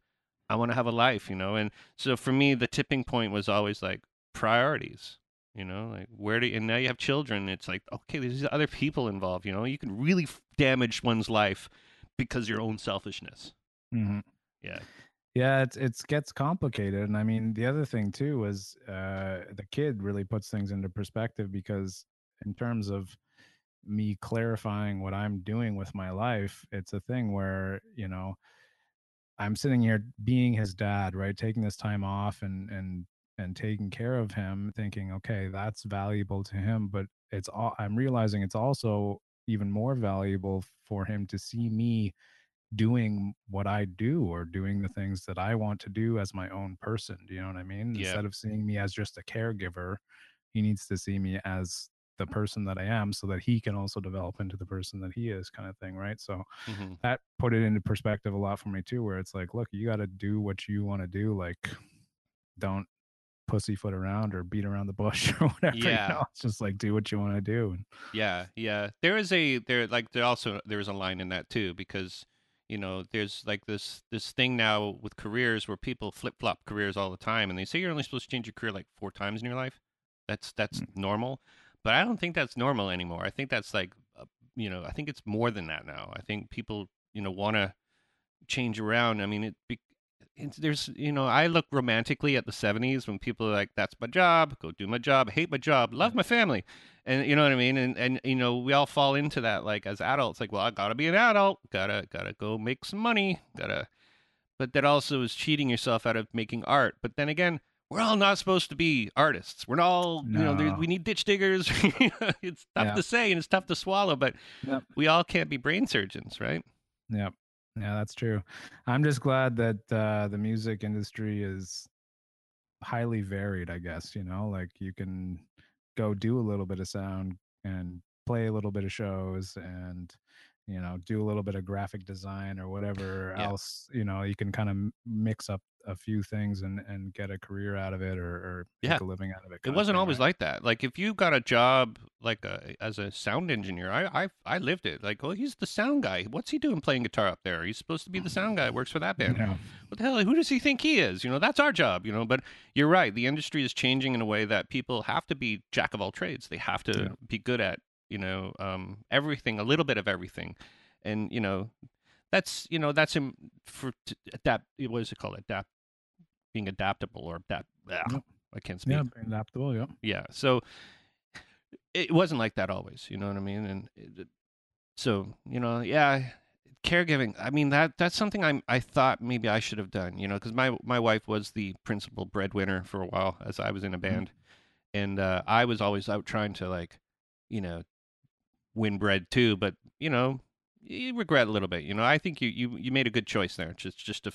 I want to have a life, you know. And so for me, the tipping point was always like priorities, you know, like where do and now you have children. It's like okay, there's other people involved, you know. You can really f- damage one's life because of your own selfishness. Mhm. Yeah, Yeah, it's it's gets complicated, and I mean the other thing too is uh, the kid really puts things into perspective because in terms of me clarifying what I'm doing with my life, it's a thing where you know I'm sitting here being his dad, right, taking this time off and and and taking care of him, thinking, okay, that's valuable to him, but it's all I'm realizing it's also even more valuable for him to see me doing what I do or doing the things that I want to do as my own person. Do you know what I mean? Instead of seeing me as just a caregiver, he needs to see me as the person that I am so that he can also develop into the person that he is, kind of thing. Right. So hmm that put it into perspective a lot for me too, where it's like, look, you got to do what you want to do. Like, don't pussyfoot around or beat around the bush or whatever. you Yeah. know? It's just like, do what you want to do. Yeah, yeah. There is a there like there also there is a line in that too because you know there's like this this thing now with careers where people flip flop careers all the time, and they say you're only supposed to change your career like four times in your life. That's that's normal, but I don't think that's normal anymore. I think that's like uh, you know I think it's more than that now. I think people you know want to change around. I mean it. Be, it's, there's you know I look romantically at the 70s when people are like that's my job go do my job hate my job love my family and you know what I mean and and you know we all fall into that like as adults like well I got to be an adult got to got to go make some money got to but that also is cheating yourself out of making art but then again we're all not supposed to be artists we're all you know there, we need ditch diggers it's tough Yeah. to say and it's tough to swallow but Yep. we all can't be brain surgeons right Yep. Yeah, that's true. I'm just glad that uh, the music industry is highly varied, I guess, you know, like you can go do a little bit of sound and play a little bit of shows and you know do a little bit of graphic design or whatever Yeah. else you know you can kind of mix up a few things and and get a career out of it or, or Yeah. make a living out of it it wasn't thing, always right? like that. Like if you got a job like a, as a sound engineer, I, I I lived it. Like, oh, he's the sound guy. What's he doing playing guitar up there? He's supposed to be the sound guy. Works for that band. Yeah. What the hell? Who does he think he is? You know, that's our job. You know, but you're right. The industry is changing in a way that people have to be jack of all trades. They have to Yeah. be good at you know um, everything, a little bit of everything, and you know. That's you know that's him for to adapt. What is it called? Adapt, being adaptable or adapt. Yep. I can't speak yeah adaptable yeah yeah so it wasn't like that always you know what i mean and it, so you know yeah caregiving i mean that that's something i'm i thought maybe i should have done you know because my my wife was the principal breadwinner for a while as i was in a band and uh i was always out trying to like you know win bread too but you know you regret a little bit you know i think you you you made a good choice there just just to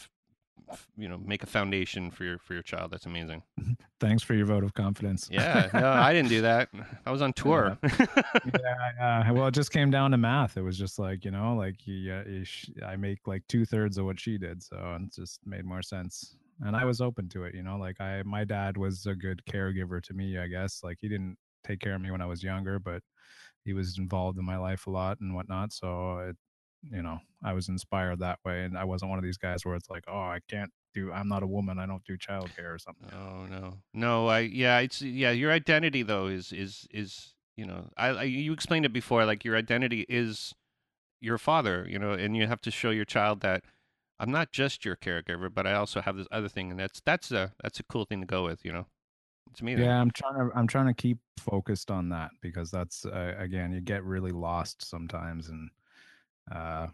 you know make a foundation for your for your child. That's amazing. Thanks for your vote of confidence. Yeah, no, I didn't do that. I was on tour. yeah, yeah. Well, it just came down to math. It was just like you know, like sh- I make like two thirds of what she did, so it just made more sense. And I was open to it, you know. Like I, my dad was a good caregiver to me, I guess. Like he didn't take care of me when I was younger, but he was involved in my life a lot and whatnot. So it, you know, I was inspired that way, and I wasn't one of these guys where it's like, oh, I can't do. I'm not a woman. I don't do childcare or something. Oh no, no. I yeah, it's yeah. Your identity though is is is you know I, I you explained it before. Like your identity is your father. You know, and you have to show your child that I'm not just your caregiver, but I also have this other thing, and that's that's a that's a cool thing to go with. You know, it's amazing. Yeah, I'm trying to I'm trying to keep focused on that because that's uh, again you get really lost sometimes and uh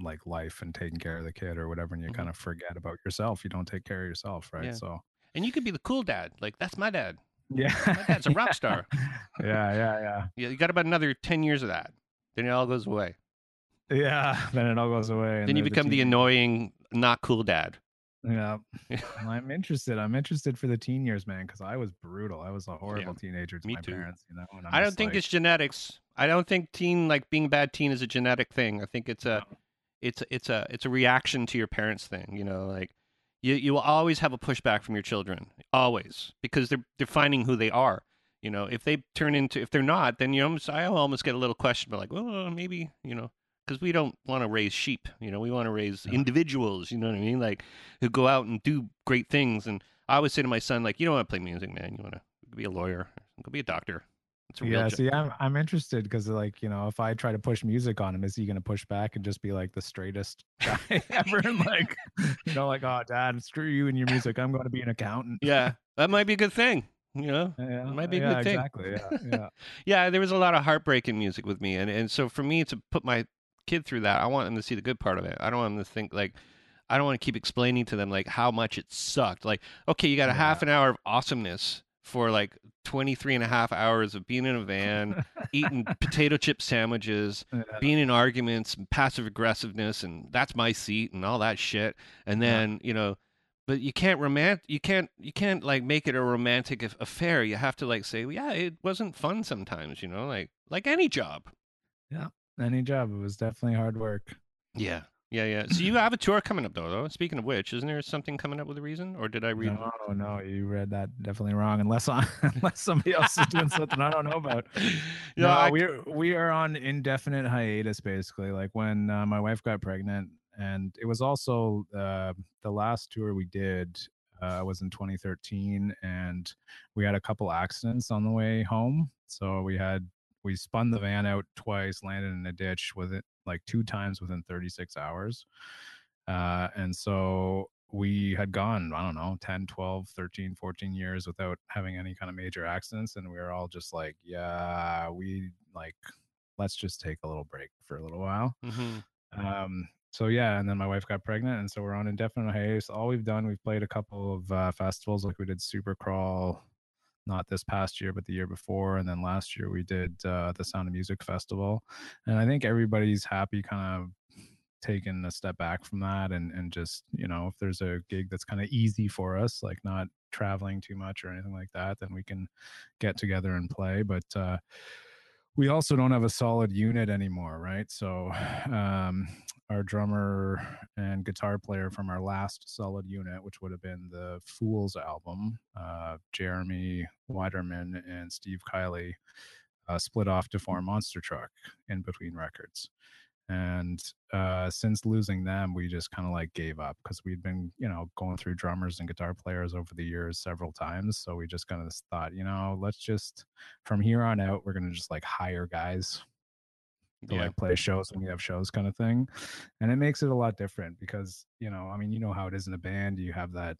like life and taking care of the kid or whatever and you Mhm. kind of forget about yourself. You don't take care of yourself, right? Yeah. So And you could be the cool dad. Like that's my dad. yeah. My dad's a rock star. yeah, yeah, Yeah, yeah you got about another ten years of that. Then it all goes away. yeah. Then it all goes away. and then you become the teen- annoying, not cool dad. Yeah. I'm interested. I'm interested for the teen years, man, because I was brutal. I was a horrible teenager to me my too. parents, you know. I'm don't think like, it's genetics. I don't think teen like being a bad teen is a genetic thing. I think it's a No. it's it's a it's a reaction to your parents thing, you know, like you you will always have a pushback from your children. Always. Because they're defining who they are. You know, if they turn into if they're not, then you almost I almost get a little question but like, well, maybe, you know, because we don't want to raise sheep, you know, we want to raise individuals, you know what I mean? Like who go out and do great things. And I always say to my son, like, you don't want to play music, man. You want to be a lawyer, go be a doctor. It's a real yeah, job. see, I'm I'm interested because like you know, if I try to push music on him, is he gonna push back and just be like the straightest guy ever? And like, you know, like, oh, dad, screw you and your music. I'm going to be an accountant. yeah, that might be a good thing. You know, yeah, might be a yeah, good thing. Exactly. Yeah, yeah. yeah, there was a lot of heartbreak in music with me, and and so for me to put my kid through that, I want them to see the good part of it. I don't want them to think like. I don't want to keep explaining to them like how much it sucked. Like, okay, you got a half an hour of awesomeness for like 23 and a half hours of being in a van, eating potato chip sandwiches, Yeah. being in arguments and passive aggressiveness and that's my seat and all that shit and Yeah. then you know but you can't romant you can't you can't like make it a romantic affair you have to like say well, yeah it wasn't fun sometimes you know like like any job Any job, it was definitely hard work. yeah yeah yeah so you have a tour coming up though, though speaking of which isn't there something coming up with a reason or did i read No, no, you read that definitely wrong. Unless unless somebody else is doing something I don't know about. no, no, I- we're we are on indefinite hiatus basically. Like when uh, my wife got pregnant, and it was also uh, the last tour we did uh, was in 2013, and we had a couple accidents on the way home. So we had we spun the van out twice, landed in a ditch with it like two times within 36 hours. Uh, and so we had gone, I don't know, 10, 12, 13, 14 years without having any kind of major accidents. And we were all just like, yeah, we like, let's just take a little break for a little while. Mhm. Um, so yeah, and then my wife got pregnant, and so we're on indefinite hiatus. All we've done, we've played a couple of uh, festivals, like we did Supercrawl, not this past year, but the year before, and then last year we did uh, the Sound of Music Festival. And I think everybody's happy, kind of taking a step back from that, and and just you know, if there's a gig that's kind of easy for us, like not traveling too much or anything like that, then we can get together and play. But uh, we also don't have a solid unit anymore, right? So um, our drummer and guitar player from our last solid unit, which would have been the Fools album, uh, Jeremy Widerman and Steve Kiely, uh, split off to form Monster Truck in between records. And uh, since losing them, we just kind of like gave up because we'd been, you know, going through drummers and guitar players over the years several times. So we just kind of thought, you know, let's just from here on out, we're gonna just like hire guys to yeah like play shows when you have shows kind of thing. And it makes it a lot different because, you know, I mean, you know how it is in a band. You have that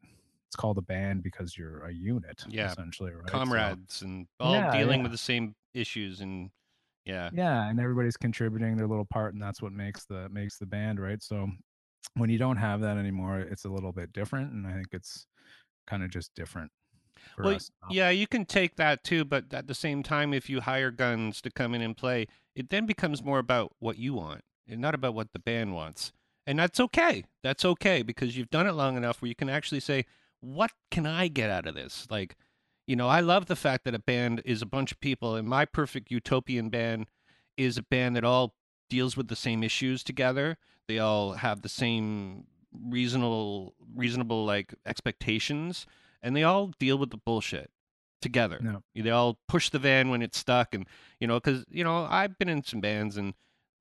it's called a band because you're a unit, Yeah. essentially, right? So- comrades and all Yeah, dealing yeah. with the same issues and yeah yeah and everybody's contributing their little part and that's what makes the makes the band right so when you don't have that anymore it's a little bit different and i think it's kind of just different for Well, us. Yeah, you can take that too, but at the same time, if you hire guns to come in and play, it then becomes more about what you want and not about what the band wants. And that's okay. That's okay because you've done it long enough where you can actually say, what can I get out of this? Like, you know, I love the fact that a band is a bunch of people, and my perfect utopian band is a band that all deals with the same issues together. They all have the same reasonable, reasonable like expectations, and they all deal with the bullshit together. No. They all push the van when it's stuck, and you know, because you know, I've been in some bands and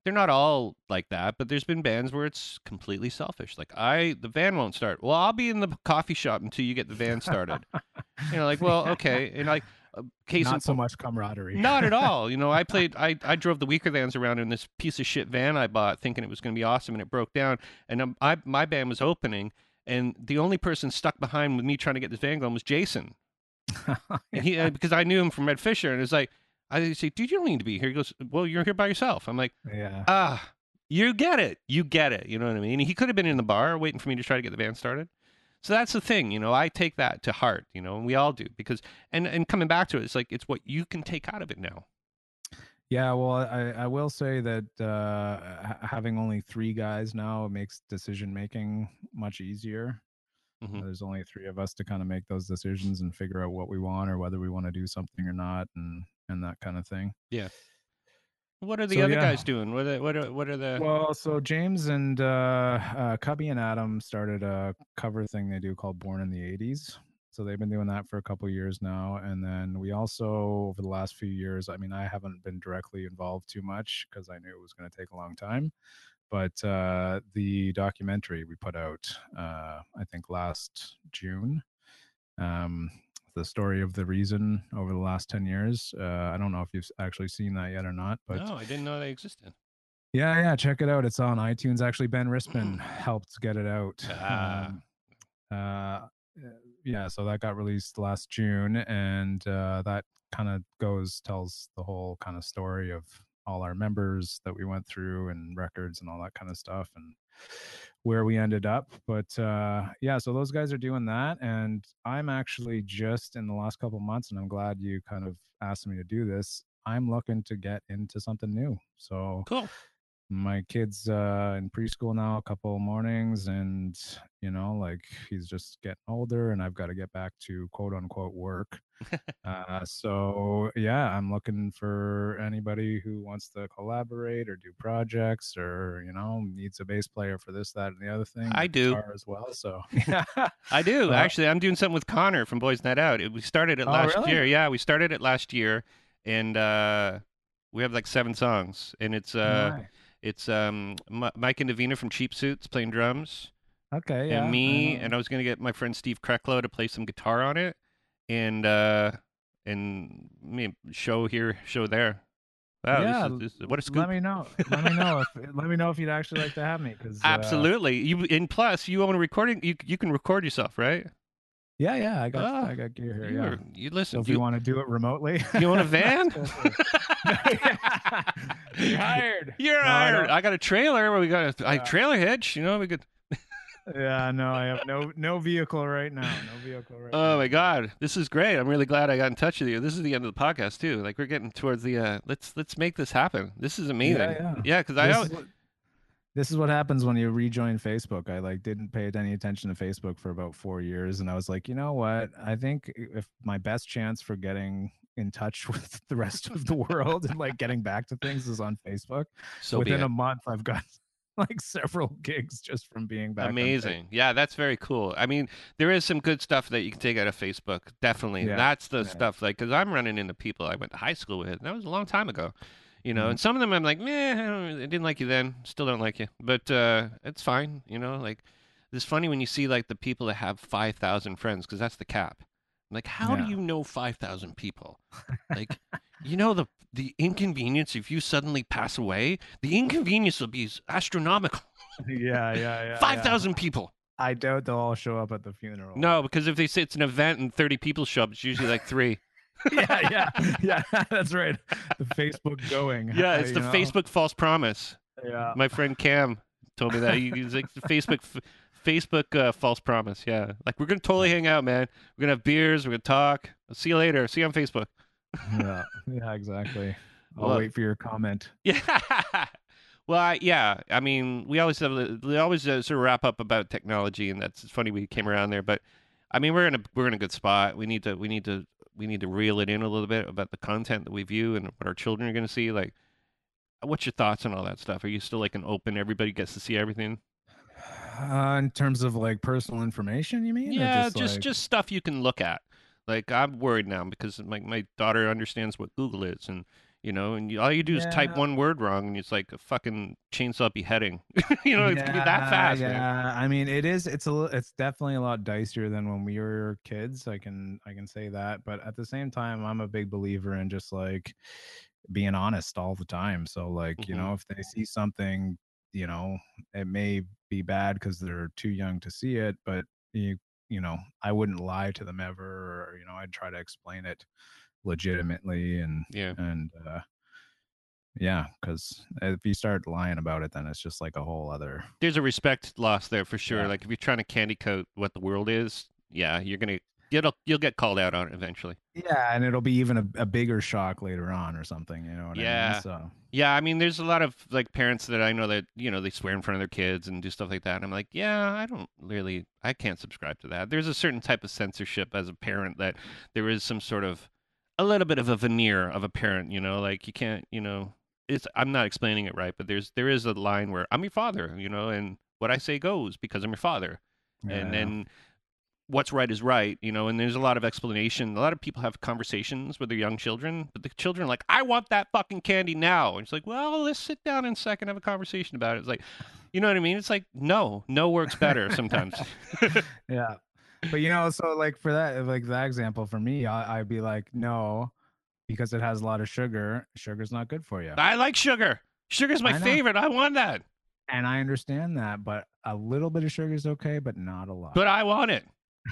they're not all like that, but there's been bands where it's completely selfish. Like I, the van won't start. Well, I'll be in the coffee shop until you get the van started. you know, like well, okay, and like uh, case Not so point- much camaraderie. not at all. You know, I played, I, I drove the weaker vans around in this piece of shit van I bought, thinking it was going to be awesome, and it broke down. And um, I, my band was opening, and the only person stuck behind with me trying to get this van going was Jason. And he, uh, because I knew him from Red Fisher, and it's like, I say, dude, you don't need to be here. He goes, well, you're here by yourself. I'm like, yeah. ah, you get it, you get it. You know what I mean? He could have been in the bar waiting for me to try to get the band started. So that's the thing, you know. I take that to heart, you know, and we all do because, and and coming back to it, it's like it's what you can take out of it now. Yeah, well, I, I will say that uh, having only three guys now makes decision making much easier. Mhm. There's only three of us to kind of make those decisions and figure out what we want or whether we want to do something or not, and and that kind of thing. Yeah. What are the So, other yeah. guys doing? What are, what are, what are the? Well, so James and uh, uh, Cubby and Adam started a cover thing they do called Born in the 80s. So they've been doing that for a couple years now. And then we also, over the last few years, I mean, I haven't been directly involved too much because I knew it was going to take a long time. But uh, the documentary we put out, uh, I think last June, um, the story of the reason over the last 10 years. Uh, I don't know if you've actually seen that yet or not, but no, I didn't know they existed. yeah, yeah, check it out. It's on iTunes. Actually, Ben Rispin helped get it out. Ah. Um, uh, yeah, so that got released last June, and uh, that kind of goes tells the whole kind of story of all our members that we went through and records and all that kind of stuff and where we ended up. But uh, yeah, so those guys are doing that, and I'm actually just in the last couple months, and I'm glad you kind of asked me to do this. I'm looking to get into something new. So Cool. My kid's uh in preschool now a couple mornings and you know like he's just getting older and i've got to get back to quote unquote work uh so yeah i'm looking for anybody who wants to collaborate or do projects or you know needs a bass player for this that and the other thing I do. as well so I do actually. I'm doing something with Connor from Boys Night Out. It, we started it Oh, last really? year. Yeah, we started it last year, and uh, we have like seven songs, and it's uh, Nice. It's um, M- Mike and Davina from Cheap Suits playing drums, okay yeah and me, and I was gonna get my friend Steve Kreklo to play some guitar on it, and uh, and me show here, show there. Wow, Yeah, this is, this is- what a scoop! let me know let me know if let me know if you'd actually like to have me because Absolutely. You and plus you own a recording. You you can record yourself, right? yeah yeah i got Ah, i got gear here You, yeah you So listen. if you, you, want to do it remotely, you own a van? Let's go for it. You're hired. You're No, I hired. don't- I, got a trailer where we got a, a Yeah. trailer hitch. You know, we could. Yeah, no, I have no no vehicle right now. No vehicle right now. Oh my God, this is great. I'm really glad I got in touch with you. This is the end of the podcast too. Like we're getting towards the. uh Let's let's make this happen. This is amazing. yeah. Yeah, because I. This al- is, what, this is what happens when you rejoin Facebook. I like didn't pay any attention to Facebook for about four years, and I was like, you know what? I think if my best chance for getting in touch with the rest of the world and like getting back to things is on Facebook. so Within a month, I've got like several gigs just from being back. Amazing. Yeah, that's very cool. I mean, there is some good stuff that you can take out of Facebook. Definitely. Yeah, That's the yeah. stuff like cuz I'm running into people I went to high school with. That was a long time ago. You know, Mhm. and some of them I'm like, "Meh, I, I didn't like you then. Still don't like you." But uh it's fine, you know, like it's funny when you see like the people that have 5,000 friends cuz that's the cap. Like, how Yeah. do you know 5,000 people? Like, you know the the inconvenience if you suddenly pass away, the inconvenience will be astronomical. yeah, yeah, yeah. yeah. 5,000 people. I doubt they'll all show up at the funeral. No, because if they say it's an event and 30 people show up, it's usually like three. yeah, yeah, yeah. That's right. The Facebook going. yeah, it's the know? Facebook false promise. Yeah. My friend Cam told me that. He, he's like, the Facebook f- Facebook uh, false promise. Yeah. Like, we're going to totally hang out, man. We're going to have beers. We're going to talk. I'll see you later. See you on Facebook. yeah. Yeah. Exactly. I'll Well- wait for your comment. Yeah. Well, I, yeah. I mean, we always have we always uh, sort of wrap up about technology, and that's it's funny we came around there. But I mean, we're in a we're in a good spot. We need to we need to we need to reel it in a little bit about the content that we view and what our children are going to see. Like, what's your thoughts on all that stuff? Are you still like an open? Everybody gets to see everything. Uh, in terms of like personal information, you mean? Yeah, just, just like- just stuff you can look at. Like I'm worried now because my my daughter understands what Google is, and you know, and you, all you do is type one word wrong, and it's like a fucking chainsaw beheading. you know, it's gonna be that fast. Yeah, man. I mean, it is. It's a. It's definitely a lot dicier than when we were kids. I can. I can say that. But at the same time, I'm a big believer in just like being honest all the time. So like, you Mhm. know, if they see something, you know, it may be bad because they're too young to see it, but you, you know, I wouldn't lie to them ever, or you know, I'd try to explain it legitimately and Yeah. and uh yeah because if you start lying about it then it's just like a whole other There's a respect loss there for sure. Yeah. Like if you're trying to candy coat what the world is, yeah, you're gonna you'll you'll get called out on it eventually. yeah and it'll be even a, a bigger shock later on or something you know what i Yeah. mean so Yeah, I mean, there's a lot of like parents that I know that you know they swear in front of their kids and do stuff like that. And I'm like, yeah, I don't really, I can't subscribe to that. There's a certain type of censorship as a parent that there is some sort of a little bit of a veneer of a parent. You know, like you can't, you know, it's I'm not explaining it right, but there's there is a line where I'm your father, you know, and what I say goes because I'm your father and yeah. then what's right is right you know and there's a lot of explanation. A lot of people have conversations with their young children but the children are like i want that fucking candy now. And it's like well let's sit down in a second and have a conversation about it. It's like you know what i mean? It's like no no works better sometimes. Yeah. But you know so like for that like that example for me I, i'd be like no because it has a lot of sugar. Sugar's not good for you i like sugar. Sugar's my I favorite. I want that. And i understand that but a little bit of sugar is okay but not a lot. But i want it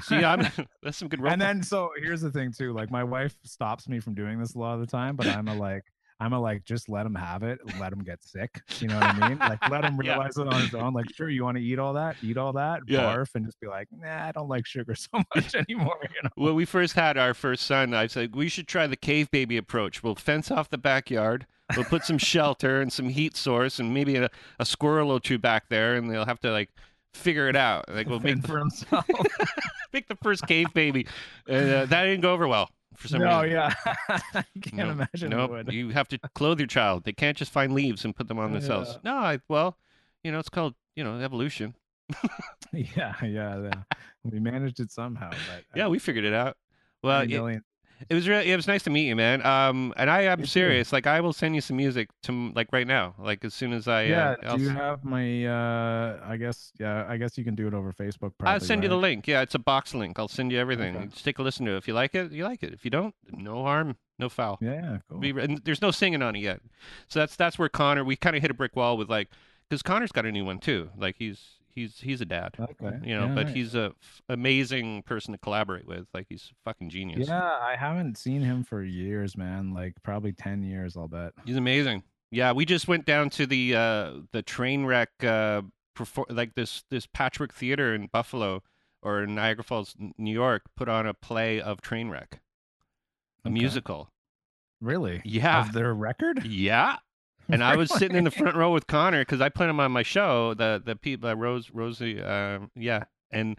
see i'm that's some good and then so here's the thing too like my wife stops me from doing this a lot of the time but i'm a like i'm a like just let him have it let him get sick you know what i mean like let him Yeah. realize it on his own like sure you want to eat all that eat all that Yeah. barf and just be like nah i don't like sugar so much anymore you know when we first had our first son, I said we should try the cave baby approach. We'll fence off the backyard. We'll put some shelter and some heat source, and maybe a, a squirrel or two back there, and they'll have to like figure it out. Like we'll make the, for himself make the first cave baby. Uh, that didn't go over well for some no reason. yeah i can't No, imagine Nope. You have to clothe your child. They can't just find leaves and put them on themselves. Yeah. No, I, well, you know, it's called you know evolution. yeah yeah yeah. we managed it somehow but Yeah, we figured it out. Well, it, million- It was really, it was nice to meet you, man. Um, and I am serious. Like, I will send you some music to like right now. Like as soon as I, yeah uh, do you have my uh i guess yeah i guess you can do it over facebook probably, I'll send you the link. Yeah, it's a box link. I'll send you everything. Okay. Just take a listen to it. If you like it, you like it. If you don't, no harm, no foul. yeah cool. We, and there's no singing on it yet. So that's that's where Connor. We kind of hit a brick wall with like, because Connor's got a new one too. Like he's he's he's a dad. okay You know, yeah, but he's a f- amazing person to collaborate with. Like he's fucking genius. Yeah, I haven't seen him for years, man. Like probably ten years, I'll bet. He's amazing. Yeah, we just went down to the uh the train wreck uh perfor- like this this Patchwork Theater in Buffalo or in Niagara Falls, New York, put on a play of Trainwreck, a Okay. musical. Really? Yeah. Of their record? Yeah. And I was sitting in the front row with Connor because I played him on my show, the the people uh, Rose Rosie, um, yeah, and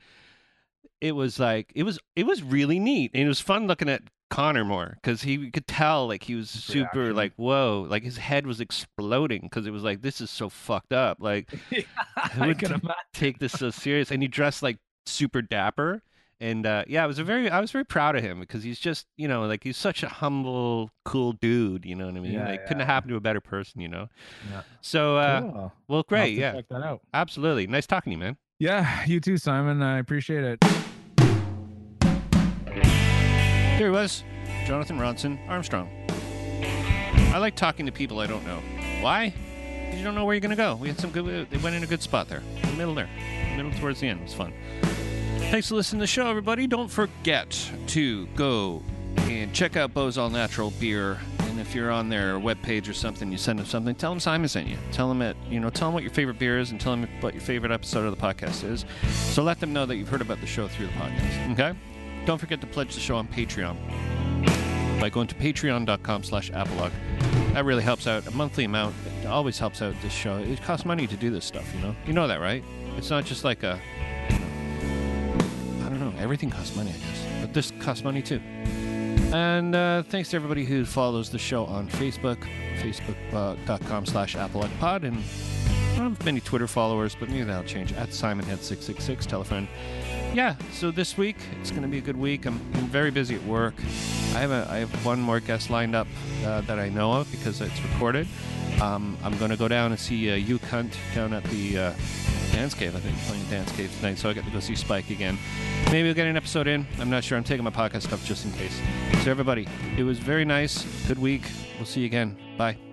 it was like it was it was really neat. And it was fun looking at Connor more because he could tell like he was super reaction. like whoa like his head was exploding because it was like this is so fucked up. Like I would can t- take this so serious. And he dressed like super dapper and uh, yeah, I was a very I was very proud of him because he's just you know like he's such a humble, cool dude. You know what I mean? Yeah, like couldn't have happened to a better person. You know. Yeah. So uh, Cool. Well, great, yeah, Check that out. absolutely, nice talking to you, man. Yeah, you too, Simon. I appreciate it. Here he was, Jonathan Ronson Armstrong. I like talking to people I don't know. Why? 'Cause you don't know where you're gonna go. We had some good. They went in a good spot there, the middle there, middle towards the end. It was fun. Thanks for listening to the show, everybody. Don't forget to go and check out Beau's All Natural Beer. And if you're on their webpage or something, you send them something. Tell them Simon sent you. Tell them it. You know, tell them what your favorite beer is, and tell them what your favorite episode of the podcast is. So let them know that you've heard about the show through the podcast. Okay. Don't forget to pledge the show on Patreon by going to patreon.com slash apolog. That really helps out. A monthly amount always helps out this show. It costs money to do this stuff, you know. You know that, right? It's not just like a. Everything costs money, I guess, but this costs money too. And uh, thanks to everybody who follows the show on Facebook, facebook.com slash ApplePod. And I don't have many Twitter followers, but maybe that'll change. At SimonHead666, telephone. Yeah, so this week, it's going to be a good week. I'm, I'm very busy at work. I have, a, I have one more guest lined up uh, that I know of because it's recorded. Um, I'm going to go down and see uh, Hugh Cunt down at the uh, Dance Cave, I think, playing Dance Cave tonight, so I got to go see Spike again. Maybe we'll get an episode in. I'm not sure. I'm taking my podcast stuff just in case. So, everybody, it was very nice. Good week. We'll see you again. Bye.